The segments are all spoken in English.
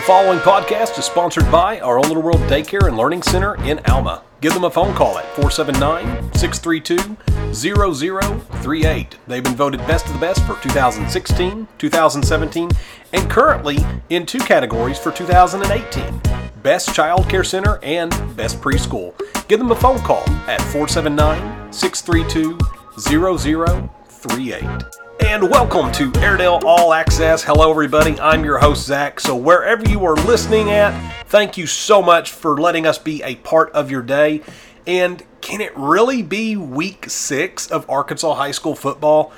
The following podcast is sponsored by our Own Little World Daycare and Learning Center in Alma. Give them a phone call at 479 632 0038. They've been voted Best of the Best for 2016, 2017, and currently in two categories for 2018 Best Child Care Center and Best Preschool. Give them a phone call at 479 632 0038. And welcome to Airedale All Access. Hello, everybody. I'm your host, Zach. So, wherever you are listening at, thank you so much for letting us be a part of your day. And can it really be week six of Arkansas high school football?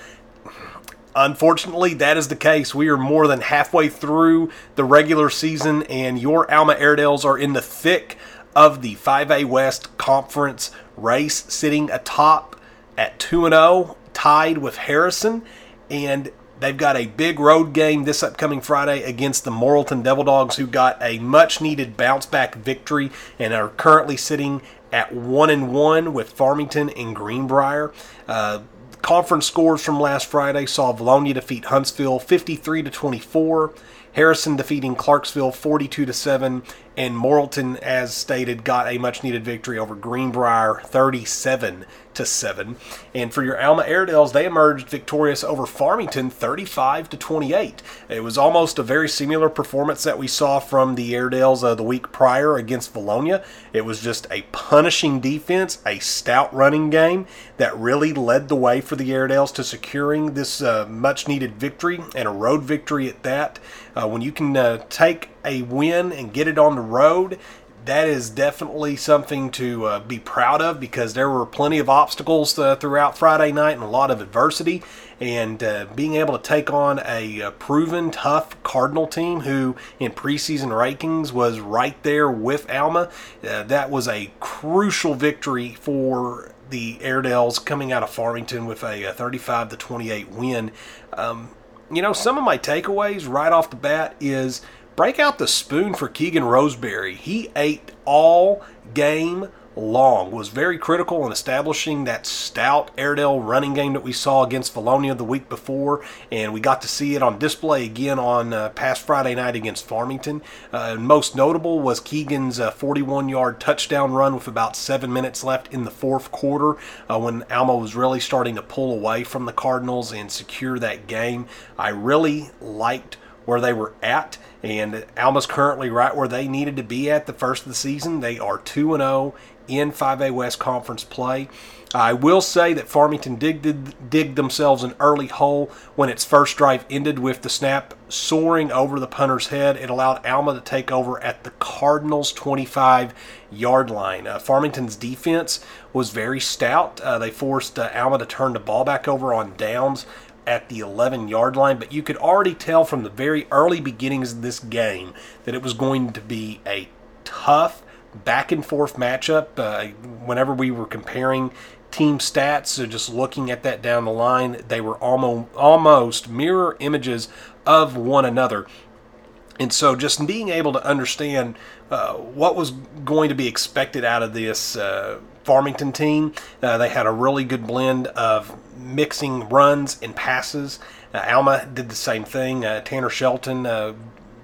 Unfortunately, that is the case. We are more than halfway through the regular season, and your Alma Airedales are in the thick of the 5A West Conference race, sitting atop at 2 0, tied with Harrison and they've got a big road game this upcoming Friday against the Morrilton Devil Dogs, who got a much needed bounce back victory and are currently sitting at one and one with Farmington and Greenbrier. Uh, conference scores from last Friday saw Vilonia defeat Huntsville 53 to 24. Harrison defeating Clarksville 42 to 7 and Morrilton as stated got a much needed victory over Greenbrier 37 to 7. And for your Alma Airedales, they emerged victorious over Farmington 35 to 28. It was almost a very similar performance that we saw from the Airedales uh, the week prior against Vilonia. It was just a punishing defense, a stout running game that really led the way for the Airedales to securing this uh, much needed victory and a road victory at that. Uh, when you can uh, take a win and get it on the road, that is definitely something to uh, be proud of because there were plenty of obstacles uh, throughout Friday night and a lot of adversity. And uh, being able to take on a, uh, proven, tough Cardinal team who in preseason rankings was right there with Alma, uh, that was a crucial victory for the Airedales coming out of Farmington with a, a 35 to 28 win. Um, you know, some of my takeaways right off the bat is break out the spoon for Keegan Roseberry. He ate all game long, was very critical in establishing that stout Airedale running game that we saw against Vilonia the week before, and we got to see it on display again on uh, past Friday night against Farmington. Uh, most notable was Keegan's 41 uh, yard touchdown run with about seven minutes left in the fourth quarter uh, when Alma was really starting to pull away from the Cardinals and secure that game. I really liked where they were at. And Alma's currently right where they needed to be at the first of the season. They are 2 0 in 5A West Conference play. I will say that Farmington did, dig themselves an early hole when its first drive ended with the snap soaring over the punter's head. It allowed Alma to take over at the Cardinals' 25 yard line. Uh, Farmington's defense was very stout. Uh, they forced uh, Alma to turn the ball back over on downs at the 11 yard line, but you could already tell from the very early beginnings of this game that it was going to be a tough back and forth matchup. Uh, whenever we were comparing team stats, so just looking at that down the line, they were almost almost mirror images of one another. And so, just being able to understand uh, what was going to be expected out of this uh, Farmington team, uh, they had a really good blend of mixing runs and passes. Uh, Alma did the same thing. Uh, Tanner Shelton uh,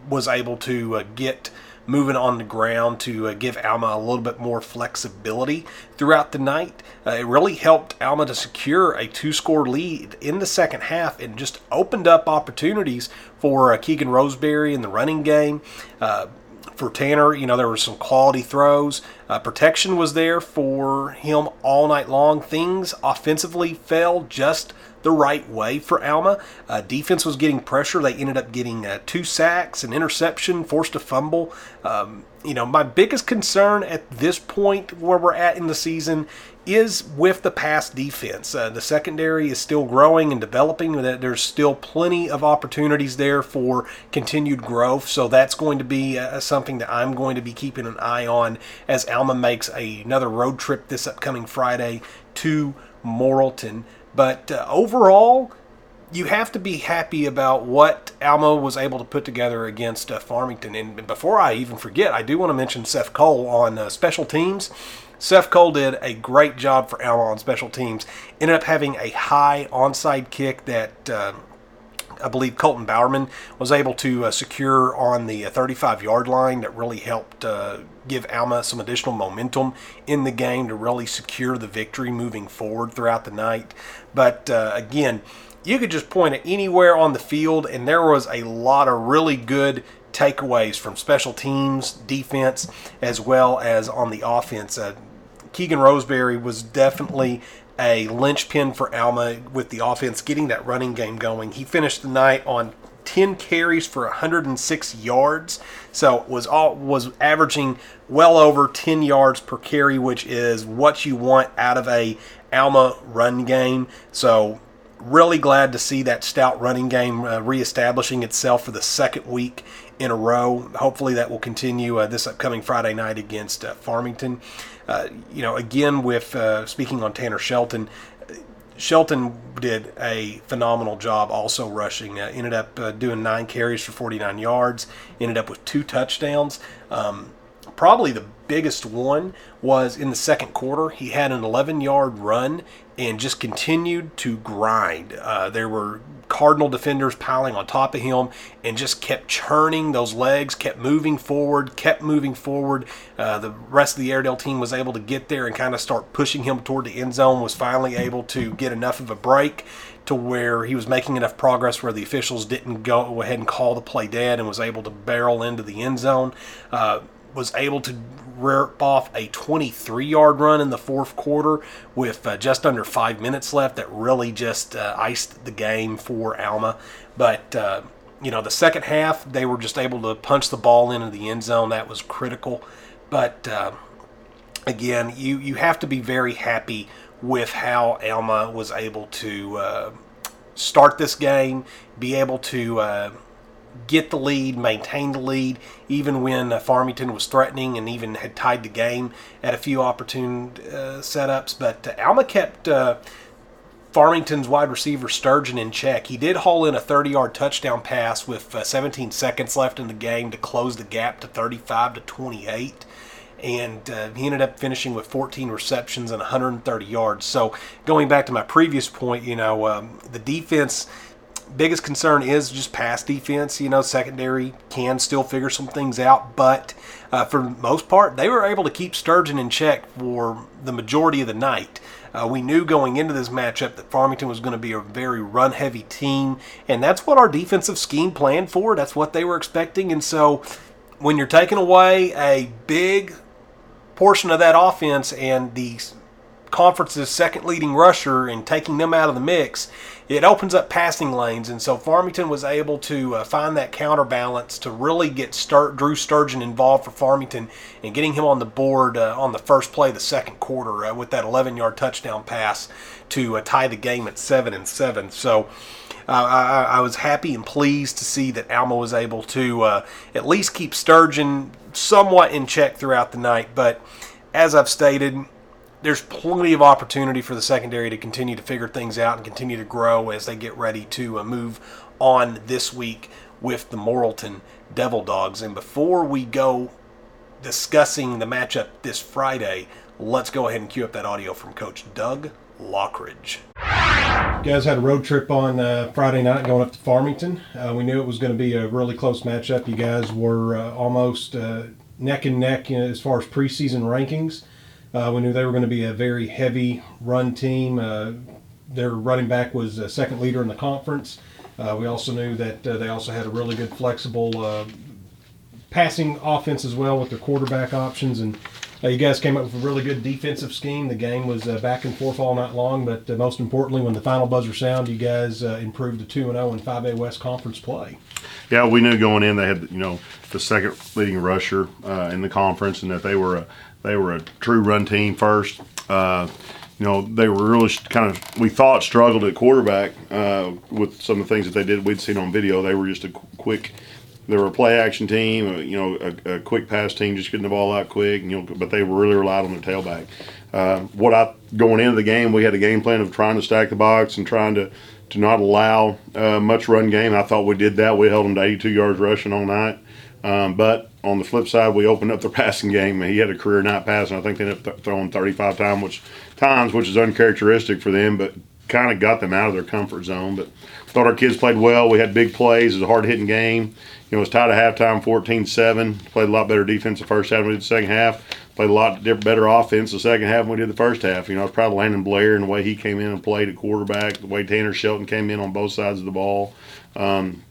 was able to get moving on the ground to uh, give Alma a little bit more flexibility throughout the night. Uh, it really helped Alma to secure a two score lead in the second half and just opened up opportunities for uh, Keegan Roseberry in the running game for Tanner, you know, there were some quality throws. Uh, protection was there for him all night long. Things offensively fell just the right way for Alma. Uh, defense was getting pressure. They ended up getting uh, two sacks, an interception, forced a fumble. Um, you know, my biggest concern at this point where we're at in the season is with the pass defense. Uh, the secondary is still growing and developing. That There's still plenty of opportunities there for continued growth. So that's going to be uh, something that I'm going to be keeping an eye on as Alma makes a, another road trip this upcoming Friday to Morrilton. But uh, overall, you have to be happy about what Alma was able to put together against uh, Farmington. And before I even forget, I do want to mention Seth Cole on uh, special teams. Seth Cole did a great job for Alma on special teams. Ended up having a high onside kick that uh, I believe Colton Bowerman was able to uh, secure on the 35 yard line that really helped uh, give Alma some additional momentum in the game to really secure the victory moving forward throughout the night. But uh, again, you could just point at anywhere on the field, and there was a lot of really good takeaways from special teams, defense, as well as on the offense. Uh, Keegan Roseberry was definitely a linchpin for Alma with the offense getting that running game going. He finished the night on 10 carries for 106 yards. So was all was averaging well over 10 yards per carry, which is what you want out of a Alma run game. So really glad to see that stout running game uh, reestablishing itself for the second week in a row. Hopefully that will continue uh, this upcoming Friday night against uh, Farmington. Uh, you know, again with uh, speaking on Tanner Shelton, Shelton did a phenomenal job also rushing. Uh, ended up uh, doing nine carries for 49 yards. Ended up with two touchdowns. Um, probably the biggest one was in the second quarter. He had an 11 yard run and just continued to grind. Uh, there were Cardinal defenders piling on top of him and just kept churning those legs, kept moving forward, kept moving forward. Uh, the rest of the Airedale team was able to get there and kind of start pushing him toward the end zone, was finally able to get enough of a break to where he was making enough progress where the officials didn't go ahead and call the play dead and was able to barrel into the end zone. Uh, was able to rip off a 23 yard run in the fourth quarter with uh, just under five minutes left that really just uh, iced the game for Alma. But, uh, you know, the second half, they were just able to punch the ball into the end zone. That was critical. But uh, again, you, you have to be very happy with how Alma was able to uh, start this game, be able to uh, get the lead, maintain the lead, even when uh, Farmington was threatening and even had tied the game at a few opportune uh, setups. But uh, Alma kept uh, Farmington's wide receiver Sturgeon in check. He did haul in a 30 yard touchdown pass with uh, 17 seconds left in the game to close the gap to 35 to 28 and uh, he ended up finishing with 14 receptions and 130 yards. So, going back to my previous point, you know, um, the defense biggest concern is just pass defense. You know, secondary can still figure some things out, but uh, for most part, they were able to keep Sturgeon in check for the majority of the night. Uh, we knew going into this matchup that Farmington was going to be a very run heavy team, and that's what our defensive scheme planned for. That's what they were expecting. And so when you're taking away a big portion of that offense and the conference's second leading rusher and taking them out of the mix, it opens up passing lanes. And so Farmington was able to uh, find that counterbalance to really get Stur- Drew Sturgeon involved for Farmington and getting him on the board uh, on the first play of the second quarter uh, with that 11 yard touchdown pass to uh, tie the game at 7 and 7. So uh, I, I, was happy and pleased to see that Alma was able to uh, at least keep Sturgeon somewhat in check throughout the night. But as I've stated, there's plenty of opportunity for the secondary to continue to figure things out and continue to grow as they get ready to uh, move on this week with the Morrilton Devil Dogs. And before we go discussing the matchup this Friday, let's go ahead and cue up that audio from Coach Doug Lockridge. You guys had a road trip on uh, Friday night going up to Farmington. Uh, we knew it was going to be a really close matchup. You guys were uh, almost uh, neck and neck as far as preseason rankings. Uh, we knew they were going to be a very heavy run team. Uh, their running back was a second leader in the conference. Uh, we also knew that uh, they also had a really good flexible uh, passing offense as well with their quarterback options. And uh, you guys came up with a really good defensive scheme. The game was back and forth all night long, but most importantly, when the final buzzer sounded, you guys improved to 2 0 in 5A West Conference play. Yeah, we knew going in they had you know the second leading rusher in the conference, and that they were a they were a true run team first. Uh, you know, they were really kind of, we thought, struggled at quarterback uh, with some of the things that they did. We'd seen on video. They were just a quick, they were a play action team, uh, you know, a, a, quick pass team, just getting the ball out quick. You know, but they really relied on their tailback. Uh, what I going into the game, we had a game plan of trying to stack the box and trying to to not allow uh, much run game. I thought we did that. We held them to 82 yards rushing all night. Um, but on the flip side, we opened up their passing game. and He had a career night pass, and I think they ended up throwing 35 times, which times, which is uncharacteristic for them. But kind of got them out of their comfort zone. But thought our kids played well. We had big plays. It was a hard hitting game. You know, it was tied at halftime, 14-7. Played a lot better defense the first half than we did the second half. Played a lot better offense the second half than we did the first half. You know, I was proud of Landon Blair and the way he came in and played at quarterback, the way Tanner Shelton came in on both sides of the ball. Um,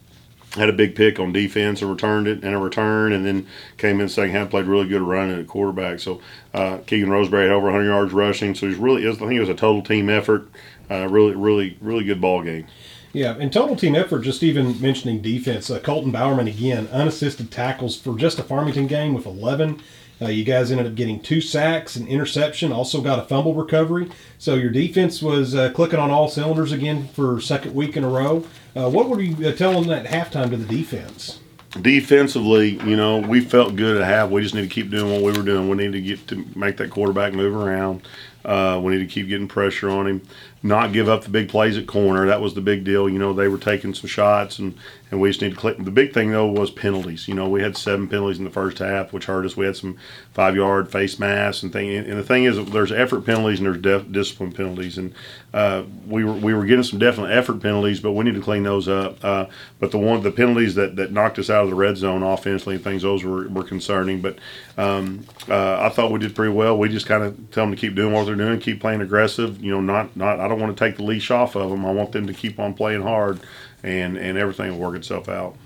had a big pick on defense and returned it and a return, and then came in second half, played really good running at quarterback. So uh, Keegan Roseberry had over 100 yards rushing. So he's really, I think it was a total team effort. Uh, really, really, really good ball game. Yeah, and total team effort, just even mentioning defense. Uh, Colton Bowerman, again, unassisted tackles for just a Farmington game with 11. Uh, you guys ended up getting two sacks, an interception, also got a fumble recovery. So your defense was uh, clicking on all cylinders again for second week in a row. Uh, what were you uh, telling at halftime to the defense? Defensively, you know, we felt good at half. We just need to keep doing what we were doing. We need to get to make that quarterback move around. Uh, we need to keep getting pressure on him not give up the big plays at corner. That was the big deal. You know, they were taking some shots, and, and we just need to click. The big thing, though, was penalties. You know, we had seven penalties in the first half, which hurt us. We had some five yard face masks and thing. And the thing is, there's effort penalties and there's def- discipline penalties. And uh, we, were, we were getting some definite effort penalties, but we need to clean those up. Uh, but the one the penalties that, that knocked us out of the red zone offensively and things, those were, were concerning. But um, uh, I thought we did pretty well. We just kind of tell them to keep doing what they're doing, keep playing aggressive. You know, not, not I don't want to take the leash off of them. I want them to keep on playing hard, and and everything will work itself out.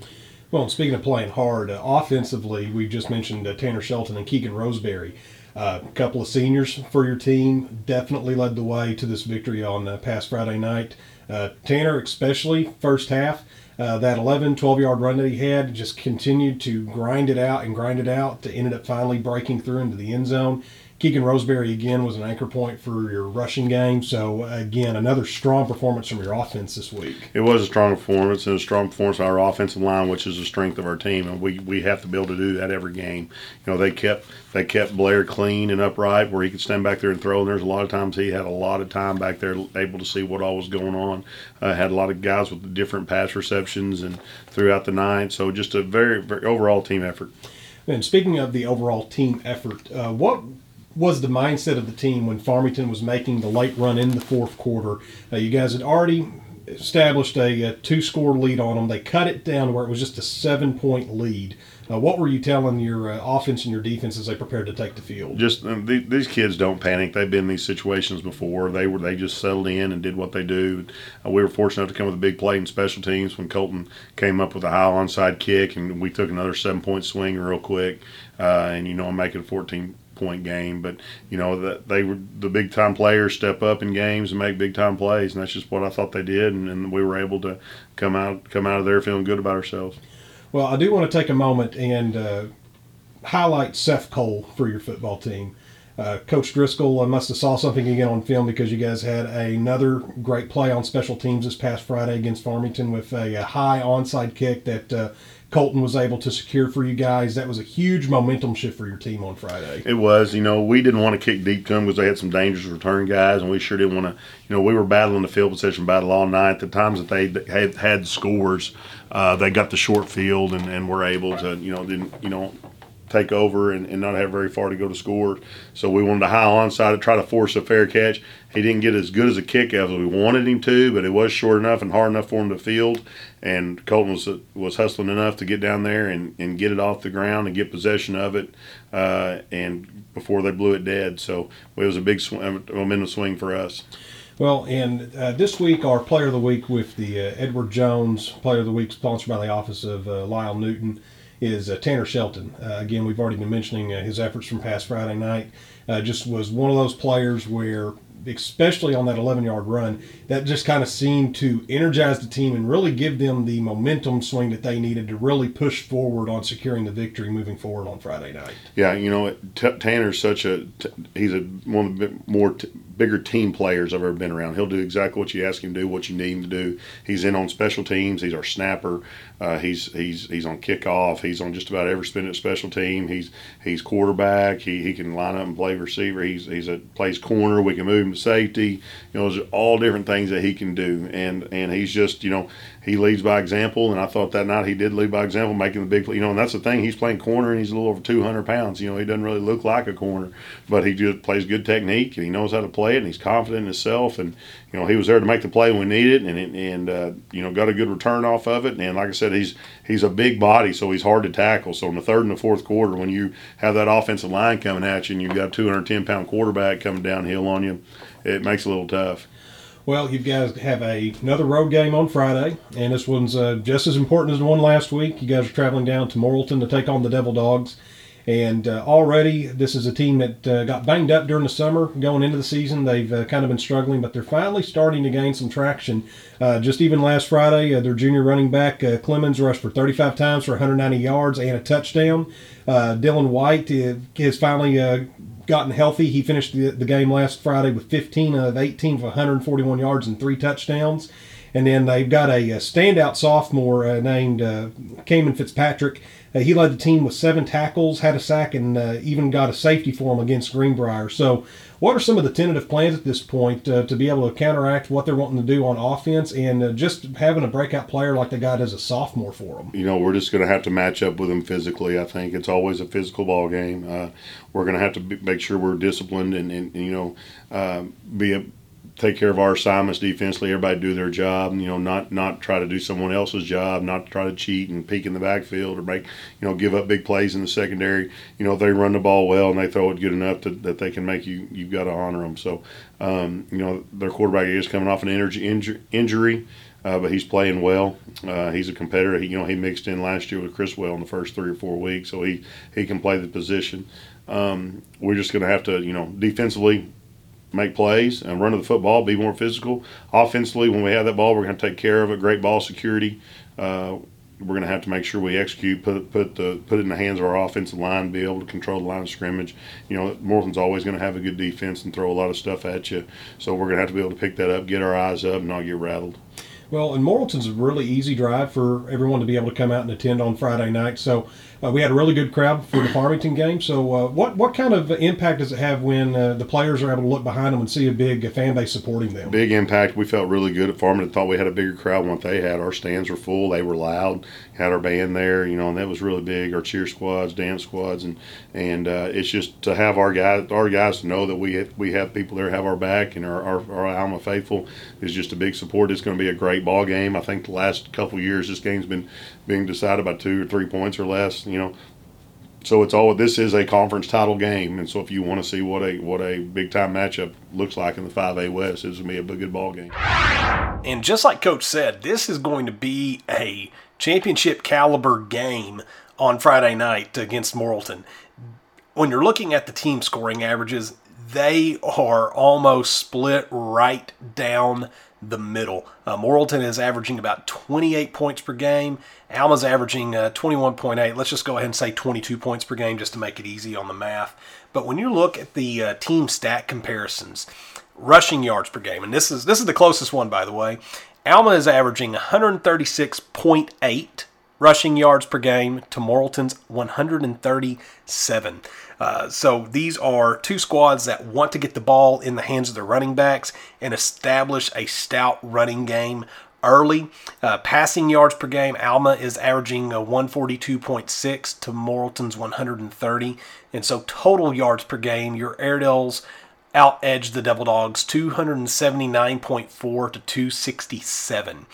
Well, speaking of playing hard, uh, offensively, we just mentioned uh, Tanner Shelton and Keegan Roseberry. Uh, a couple of seniors for your team definitely led the way to this victory on uh, past Friday night. Uh, Tanner, especially first half, uh, that 11, 12 yard run that he had just continued to grind it out and grind it out to ended up finally breaking through into the end zone. Keegan Roseberry again was an anchor point for your rushing game. So again, another strong performance from your offense this week. It was a strong performance and a strong performance of our offensive line, which is the strength of our team, and we, we have to be able to do that every game. You know, they kept they kept Blair clean and upright where he could stand back there and throw. And there's a lot of times he had a lot of time back there, able to see what all was going on. Uh, had a lot of guys with different pass receptions and throughout the night. So just a very, very overall team effort. And speaking of the overall team effort, uh, what was the mindset of the team when Farmington was making the late run in the fourth quarter? Uh, you guys had already established a, a, two score lead on them. They cut it down to where it was just a seven point lead. Uh, what were you telling your uh, offense and your defense as they prepared to take the field? Just uh, the, these kids don't panic. They've been in these situations before. They were they just settled in and did what they do. Uh, we were fortunate to come with a big play in special teams when Colton came up with a high onside kick, and we took another seven point swing real quick. Uh, and you know, I'm making 14 point game. But you know that they were the big time players step up in games and make big time plays, and that's just what I thought they did, and, and we were able to come out come out of there feeling good about ourselves. Well, I do want to take a moment and uh, highlight Seth Cole for your football team. Uh, Coach Driscoll I must have saw something again on film because you guys had another great play on special teams this past Friday against Farmington with a, a high onside kick that uh, Colton was able to secure for you guys. That was a huge momentum shift for your team on Friday. It was. You know, we didn't want to kick deep to them because they had some dangerous return guys, and we sure didn't want to. You know, we were battling the field position battle all night. The times that they had had scores, uh, they got the short field and, and were able to, you know, didn't you know take over and, and not have very far to go to score. So we wanted a high onside to try to force a fair catch. He didn't get as good as a kick as we wanted him to, but it was short enough and hard enough for him to field. And Colton was, was hustling enough to get down there and, and get it off the ground and get possession of it. Uh, and before they blew it dead, so it was a big sw- momentum swing for us. Well, and uh, this week, our Player of the Week with the uh, Edward Jones Player of the Week, sponsored by the Office of uh, Lyle Newton is uh, Tanner Shelton. Uh, again, we've already been mentioning uh, his efforts from past Friday night. Uh, just was one of those players where, especially on that 11 yard run, that just kind of seemed to energize the team and really give them the momentum swing that they needed to really push forward on securing the victory moving forward on Friday night. Yeah, you know, T- Tanner's such a he's a one of the more t- bigger team players I've ever been around. He'll do exactly what you ask him to do, what you need him to do. He's in on special teams. He's our snapper. Uh, he's he's he's on kickoff. He's on just about every spin at special team. He's he's quarterback. He, he can line up and play receiver. He's he's a plays corner. We can move him to safety. You know, there's all different things that he can do. And and he's just you know he leads by example, and I thought that night he did lead by example, making the big play. You know, and that's the thing. He's playing corner, and he's a little over 200 pounds. You know, he doesn't really look like a corner, but he just plays good technique, and he knows how to play it, and he's confident in himself. And you know, he was there to make the play when we needed, and and uh, you know, got a good return off of it. And like I said, he's he's a big body, so he's hard to tackle. So in the third and the fourth quarter, when you have that offensive line coming at you, and you've got a 210 pound quarterback coming downhill on you, it makes it a little tough. Well, you guys have a, another road game on Friday, and this one's uh, just as important as the one last week. You guys are traveling down to Morrilton to take on the Devil Dogs. And uh, already, this is a team that uh, got banged up during the summer going into the season. They've uh, kind of been struggling, but they're finally starting to gain some traction. Uh, just even last Friday, uh, their junior running back, uh, Clemens, rushed for 35 times for 190 yards and a touchdown. Dylan White has finally gotten healthy. He finished the, the game last Friday with 15 of 18 for 141 yards and three touchdowns. And then they've got a, a standout sophomore uh, named uh, Cayman Fitzpatrick. Uh, he led the team with seven tackles, had a sack, and uh, even got a safety for him against Greenbrier. So, what are some of the tentative plans at this point uh, to be able to counteract what they're wanting to do on offense and uh, just having a breakout player like they got as a sophomore for them? You know, we're just going to have to match up with them physically. I think it's always a physical ball game. Uh, we're going to have to be, make sure we're disciplined and, and, and you know, uh, be a take care of our assignments defensively. Everybody do their job. You know, not not try to do someone else's job. Not try to cheat and peek in the backfield or make you know give up big plays in the secondary. You know, they run the ball well and they throw it good enough to, that they can make you. You've got to honor them. So, um, you know, their quarterback is coming off an energy injury. injury uh, but he's playing well. Uh, he's a competitor. He, you know, he mixed in last year with Chris Well in the first three or four weeks, so he he can play the position. Um, we're just going to have to, you know, defensively make plays and run to the football, be more physical. Offensively, when we have that ball, we're going to take care of it. Great ball security. Uh, we're going to have to make sure we execute, put put the put it in the hands of our offensive line, be able to control the line of scrimmage. You know, Morrilton's always going to have a good defense and throw a lot of stuff at you, so we're going to have to be able to pick that up, get our eyes up, and not get rattled. Well, and Morrilton's a really easy drive for everyone to be able to come out and attend on Friday night. So uh, we had a really good crowd for the Farmington game. So, uh, what what kind of impact does it have when uh, the players are able to look behind them and see a big fan base supporting them? Big impact. We felt really good at Farmington. Thought we had a bigger crowd than what they had. Our stands were full. They were loud. Had our band there, you know, and that was really big. Our cheer squads, dance squads, and and uh, it's just to have our guys, our guys know that we have, we have people there have our back, and our, our, our Alma faithful is just a big support. It's going to be a great ball game. I think the last couple years this game's been being decided by two or three points or less. You know, so it's all this is a conference title game, and so if you want to see what a what a big time matchup looks like in the 5A West, it's gonna be a good ball game. And just like Coach said, this is going to be a championship caliber game on Friday night against Morrilton. When you're looking at the team scoring averages, they are almost split right down the middle. Morrilton is averaging about 28 points per game. Alma's averaging uh, 21.8. Let's just go ahead and say 22 points per game just to make it easy on the math. But when you look at the uh, team stat comparisons, rushing yards per game, and this is this is the closest one by the way. Alma is averaging 136.8 rushing yards per game to Morrilton's 137. Uh, so these are two squads that want to get the ball in the hands of their running backs and establish a stout running game early. Uh, passing yards per game, Alma is averaging a 142.6 to Morrilton's 130. And so total yards per game, your Airedales out edge the Devil Dogs 279.4 to 267.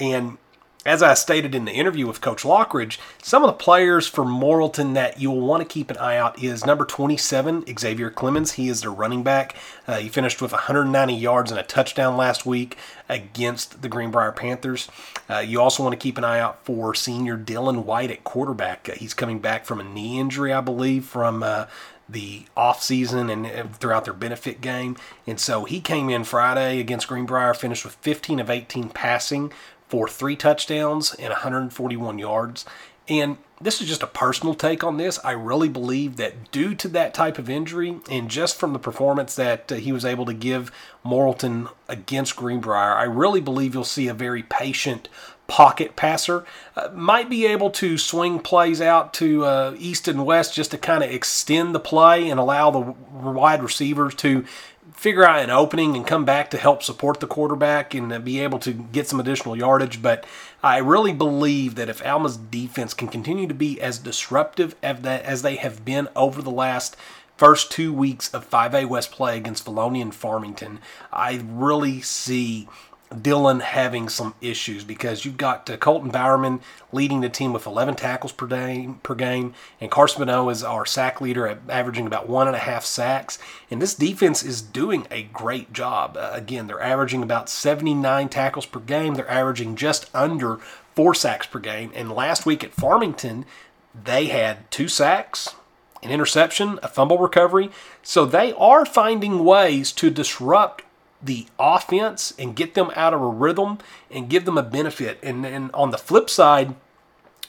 And as I stated in the interview with Coach Lockridge, some of the players for Morrilton that you'll want to keep an eye out is number 27, Xavier Clemens. He is their running back. Uh, he finished with 190 yards and a touchdown last week against the Greenbrier Panthers. Uh, you also want to keep an eye out for senior Dylan White at quarterback. Uh, he's coming back from a knee injury, I believe, from uh, the off season and uh, throughout their benefit game. And so he came in Friday against Greenbrier, finished with 15 of 18 passing for three touchdowns and 141 yards. And this is just a personal take on this. I really believe that due to that type of injury and just from the performance that uh, he was able to give Morrilton against Greenbrier, I really believe you'll see a very patient pocket passer. Uh, might be able to swing plays out to uh, east and west just to kind of extend the play and allow the wide receivers to figure out an opening and come back to help support the quarterback and be able to get some additional yardage. But I really believe that if Alma's defense can continue to be as disruptive as they have been over the last first two weeks of 5A West play against Vilonia and Farmington, I really see Dylan having some issues because you've got uh, Colton Bowerman leading the team with 11 tackles per day per game, and Carson Beno is our sack leader at averaging about one and a half sacks. And this defense is doing a great job. Uh, again, they're averaging about 79 tackles per game. They're averaging just under four sacks per game. And last week at Farmington, they had two sacks, an interception, a fumble recovery. So they are finding ways to disrupt the offense and get them out of a rhythm and give them a benefit. And then on the flip side,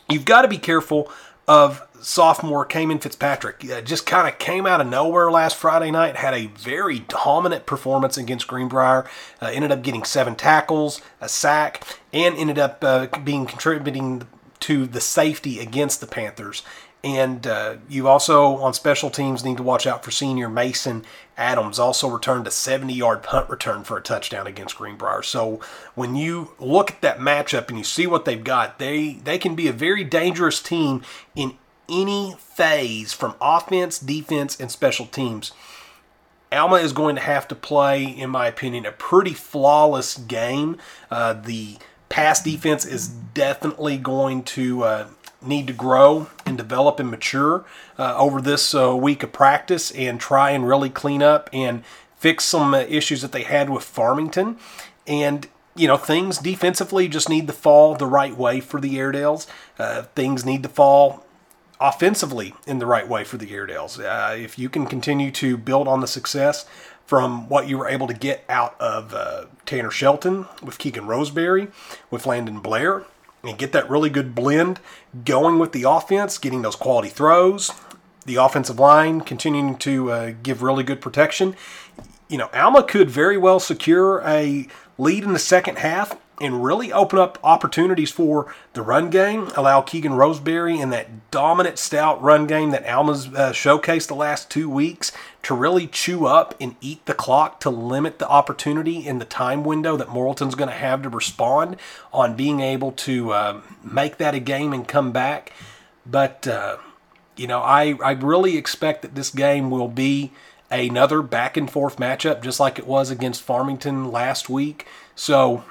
you've got to be careful of sophomore Cayman Fitzpatrick. Uh, just kind of came out of nowhere last Friday night, had a very dominant performance against Greenbrier, uh, ended up getting seven tackles, a sack, and ended up uh, being contributing to the safety against the Panthers. And uh, you also, on special teams, need to watch out for senior Mason Adams. Also returned a 70 yard punt return for a touchdown against Greenbrier. So when you look at that matchup and you see what they've got, they, they can be a very dangerous team in any phase from offense, defense, and special teams. Alma is going to have to play, in my opinion, a pretty flawless game. Uh, the pass defense is definitely going to uh, need to grow and develop and mature uh, over this uh, week of practice and try and really clean up and fix some uh, issues that they had with Farmington. And, you know, things defensively just need to fall the right way for the Airedales. Uh, things need to fall offensively in the right way for the Airedales. Uh, if you can continue to build on the success from what you were able to get out of uh, Tanner Shelton with Keegan Roseberry, with Landon Blair, and get that really good blend going with the offense, getting those quality throws, the offensive line continuing to uh, give really good protection. You know, Alma could very well secure a lead in the second half and really open up opportunities for the run game, allow Keegan Roseberry and that dominant stout run game that Alma's uh, showcased the last two weeks to really chew up and eat the clock to limit the opportunity in the time window that Morrilton's going to have to respond on being able to uh, make that a game and come back. But, uh, you know, I, I really expect that this game will be another back and forth matchup, just like it was against Farmington last week. So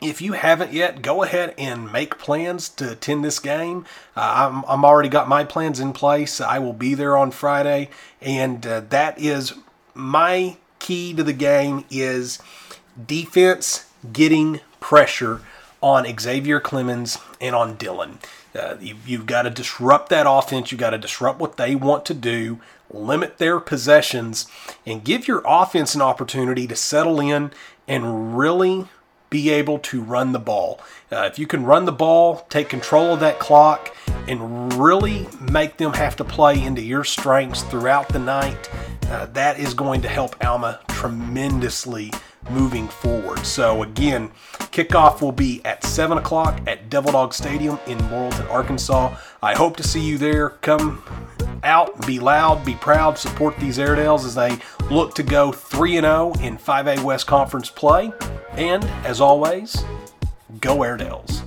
if you haven't yet, go ahead and make plans to attend this game. Uh, I'm, I'm already got my plans in place. I will be there on Friday, and uh, that is my key to the game is defense getting pressure on Xavier Clemens and on Dylan. Uh, you, you've got to disrupt that offense. You've got to disrupt what they want to do, limit their possessions, and give your offense an opportunity to settle in and really be able to run the ball. Uh, if you can run the ball, take control of that clock, and really make them have to play into your strengths throughout the night, uh, that is going to help Alma tremendously moving forward. So, again, kickoff will be at 7 o'clock at Devil Dog Stadium in Morrilton, Arkansas. I hope to see you there. Come out, be loud, be proud, support these Airedales as they look to go 3 0 in 5A West Conference play. And as always, go Airedales.